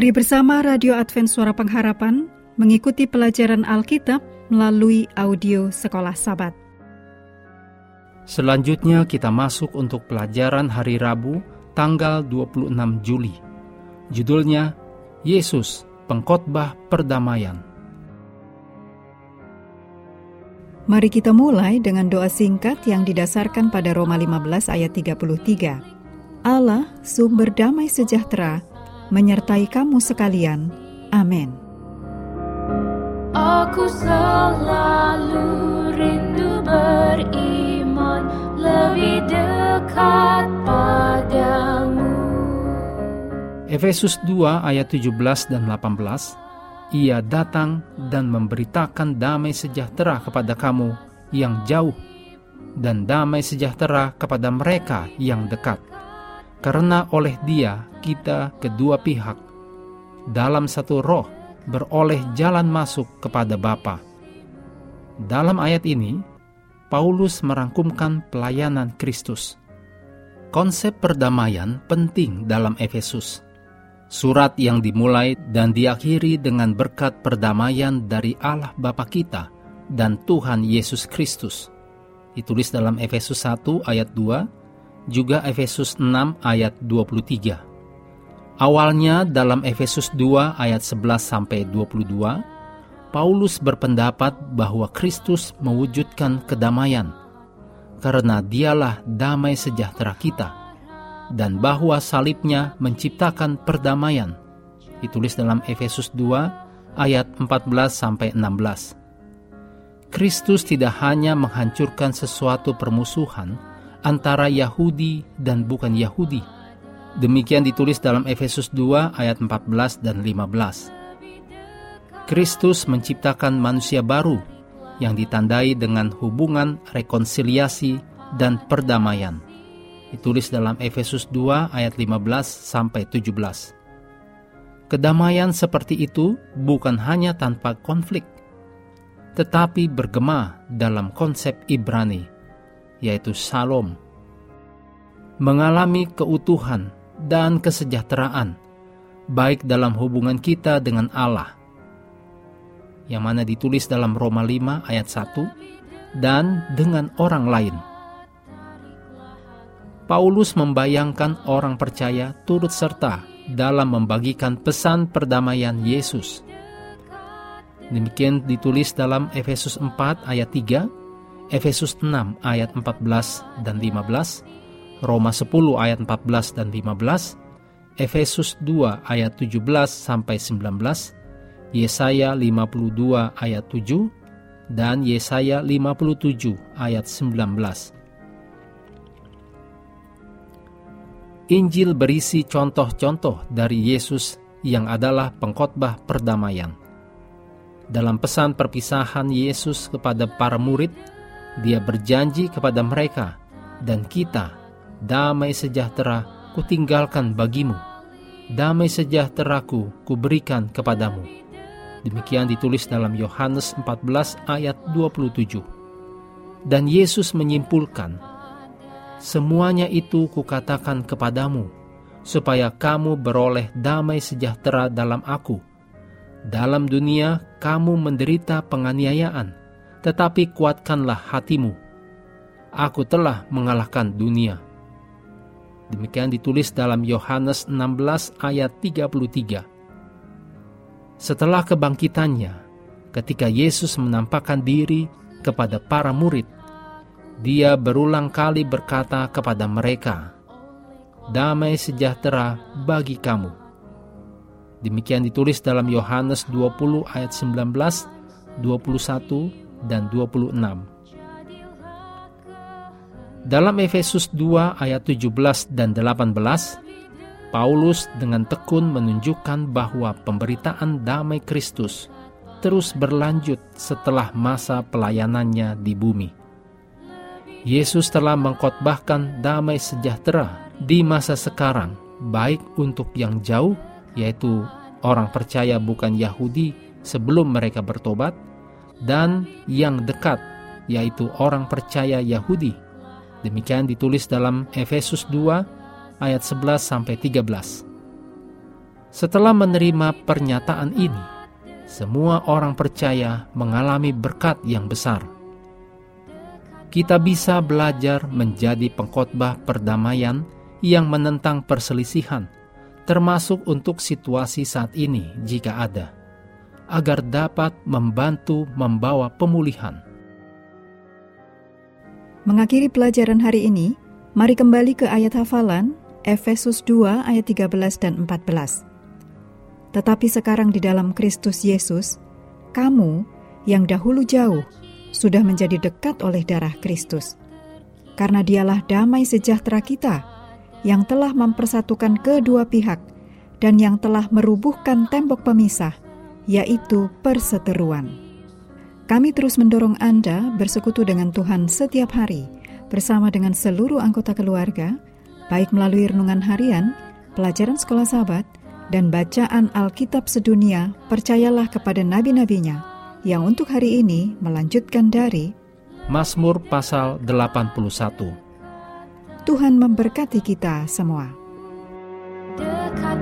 Mari bersama Radio Advent Suara Pengharapan mengikuti pelajaran Alkitab melalui audio Sekolah Sabat. Selanjutnya kita masuk untuk pelajaran hari Rabu tanggal 26 Juli. Judulnya Yesus, Pengkhotbah Perdamaian. Mari kita mulai dengan doa singkat yang didasarkan pada Roma 15 ayat 33. Allah, sumber damai sejahtera, menyertai kamu sekalian. Amin. Aku selalu rindu beriman lebih dekat padamu. Efesus 2 ayat 17 dan 18 ia datang dan memberitakan damai sejahtera kepada kamu yang jauh dan damai sejahtera kepada mereka yang dekat. Karena oleh dia kita kedua pihak dalam satu roh beroleh jalan masuk kepada Bapa. Dalam ayat ini, Paulus merangkumkan pelayanan Kristus. Konsep perdamaian penting dalam Efesus Surat yang dimulai dan diakhiri dengan berkat perdamaian dari Allah Bapa kita dan Tuhan Yesus Kristus. Ditulis dalam Efesus 1 ayat 2, juga Efesus 6 ayat 23. Awalnya dalam Efesus 2 ayat 11 sampai 22, Paulus berpendapat bahwa Kristus mewujudkan kedamaian karena dialah damai sejahtera kita dan bahwa salibnya menciptakan perdamaian. Ditulis dalam Efesus 2 ayat 14 sampai 16. Kristus tidak hanya menghancurkan sesuatu permusuhan antara Yahudi dan bukan Yahudi. Demikian ditulis dalam Efesus 2 ayat 14 dan 15. Kristus menciptakan manusia baru yang ditandai dengan hubungan rekonsiliasi dan perdamaian ditulis dalam Efesus 2 ayat 15 sampai 17. Kedamaian seperti itu bukan hanya tanpa konflik, tetapi bergema dalam konsep Ibrani, yaitu Salom. Mengalami keutuhan dan kesejahteraan, baik dalam hubungan kita dengan Allah, yang mana ditulis dalam Roma 5 ayat 1, dan dengan orang lain Paulus membayangkan orang percaya turut serta dalam membagikan pesan perdamaian Yesus. Demikian ditulis dalam Efesus 4 ayat 3, Efesus 6 ayat 14 dan 15, Roma 10 ayat 14 dan 15, Efesus 2 ayat 17 sampai 19, Yesaya 52 ayat 7, dan Yesaya 57 ayat 19. Injil berisi contoh-contoh dari Yesus yang adalah pengkhotbah perdamaian. Dalam pesan perpisahan Yesus kepada para murid, dia berjanji kepada mereka dan kita, damai sejahtera kutinggalkan bagimu, damai sejahteraku kuberikan kepadamu. Demikian ditulis dalam Yohanes 14 ayat 27. Dan Yesus menyimpulkan Semuanya itu kukatakan kepadamu, supaya kamu beroleh damai sejahtera dalam aku. Dalam dunia kamu menderita penganiayaan, tetapi kuatkanlah hatimu. Aku telah mengalahkan dunia. Demikian ditulis dalam Yohanes 16 ayat 33. Setelah kebangkitannya, ketika Yesus menampakkan diri kepada para murid, dia berulang kali berkata kepada mereka, "Damai sejahtera bagi kamu." Demikian ditulis dalam Yohanes 20 ayat 19, 21 dan 26. Dalam Efesus 2 ayat 17 dan 18, Paulus dengan tekun menunjukkan bahwa pemberitaan damai Kristus terus berlanjut setelah masa pelayanannya di bumi. Yesus telah mengkhotbahkan damai sejahtera di masa sekarang, baik untuk yang jauh, yaitu orang percaya bukan Yahudi sebelum mereka bertobat, dan yang dekat, yaitu orang percaya Yahudi. Demikian ditulis dalam Efesus 2 ayat 11 sampai 13. Setelah menerima pernyataan ini, semua orang percaya mengalami berkat yang besar. Kita bisa belajar menjadi pengkhotbah perdamaian yang menentang perselisihan, termasuk untuk situasi saat ini jika ada, agar dapat membantu membawa pemulihan. Mengakhiri pelajaran hari ini, mari kembali ke ayat hafalan Efesus 2 ayat 13 dan 14. Tetapi sekarang di dalam Kristus Yesus, kamu yang dahulu jauh sudah menjadi dekat oleh darah Kristus. Karena dialah damai sejahtera kita yang telah mempersatukan kedua pihak dan yang telah merubuhkan tembok pemisah, yaitu perseteruan. Kami terus mendorong Anda bersekutu dengan Tuhan setiap hari bersama dengan seluruh anggota keluarga, baik melalui renungan harian, pelajaran sekolah sahabat, dan bacaan Alkitab sedunia, percayalah kepada nabi-nabinya yang untuk hari ini melanjutkan dari Mazmur pasal 81. Tuhan memberkati kita semua. dekat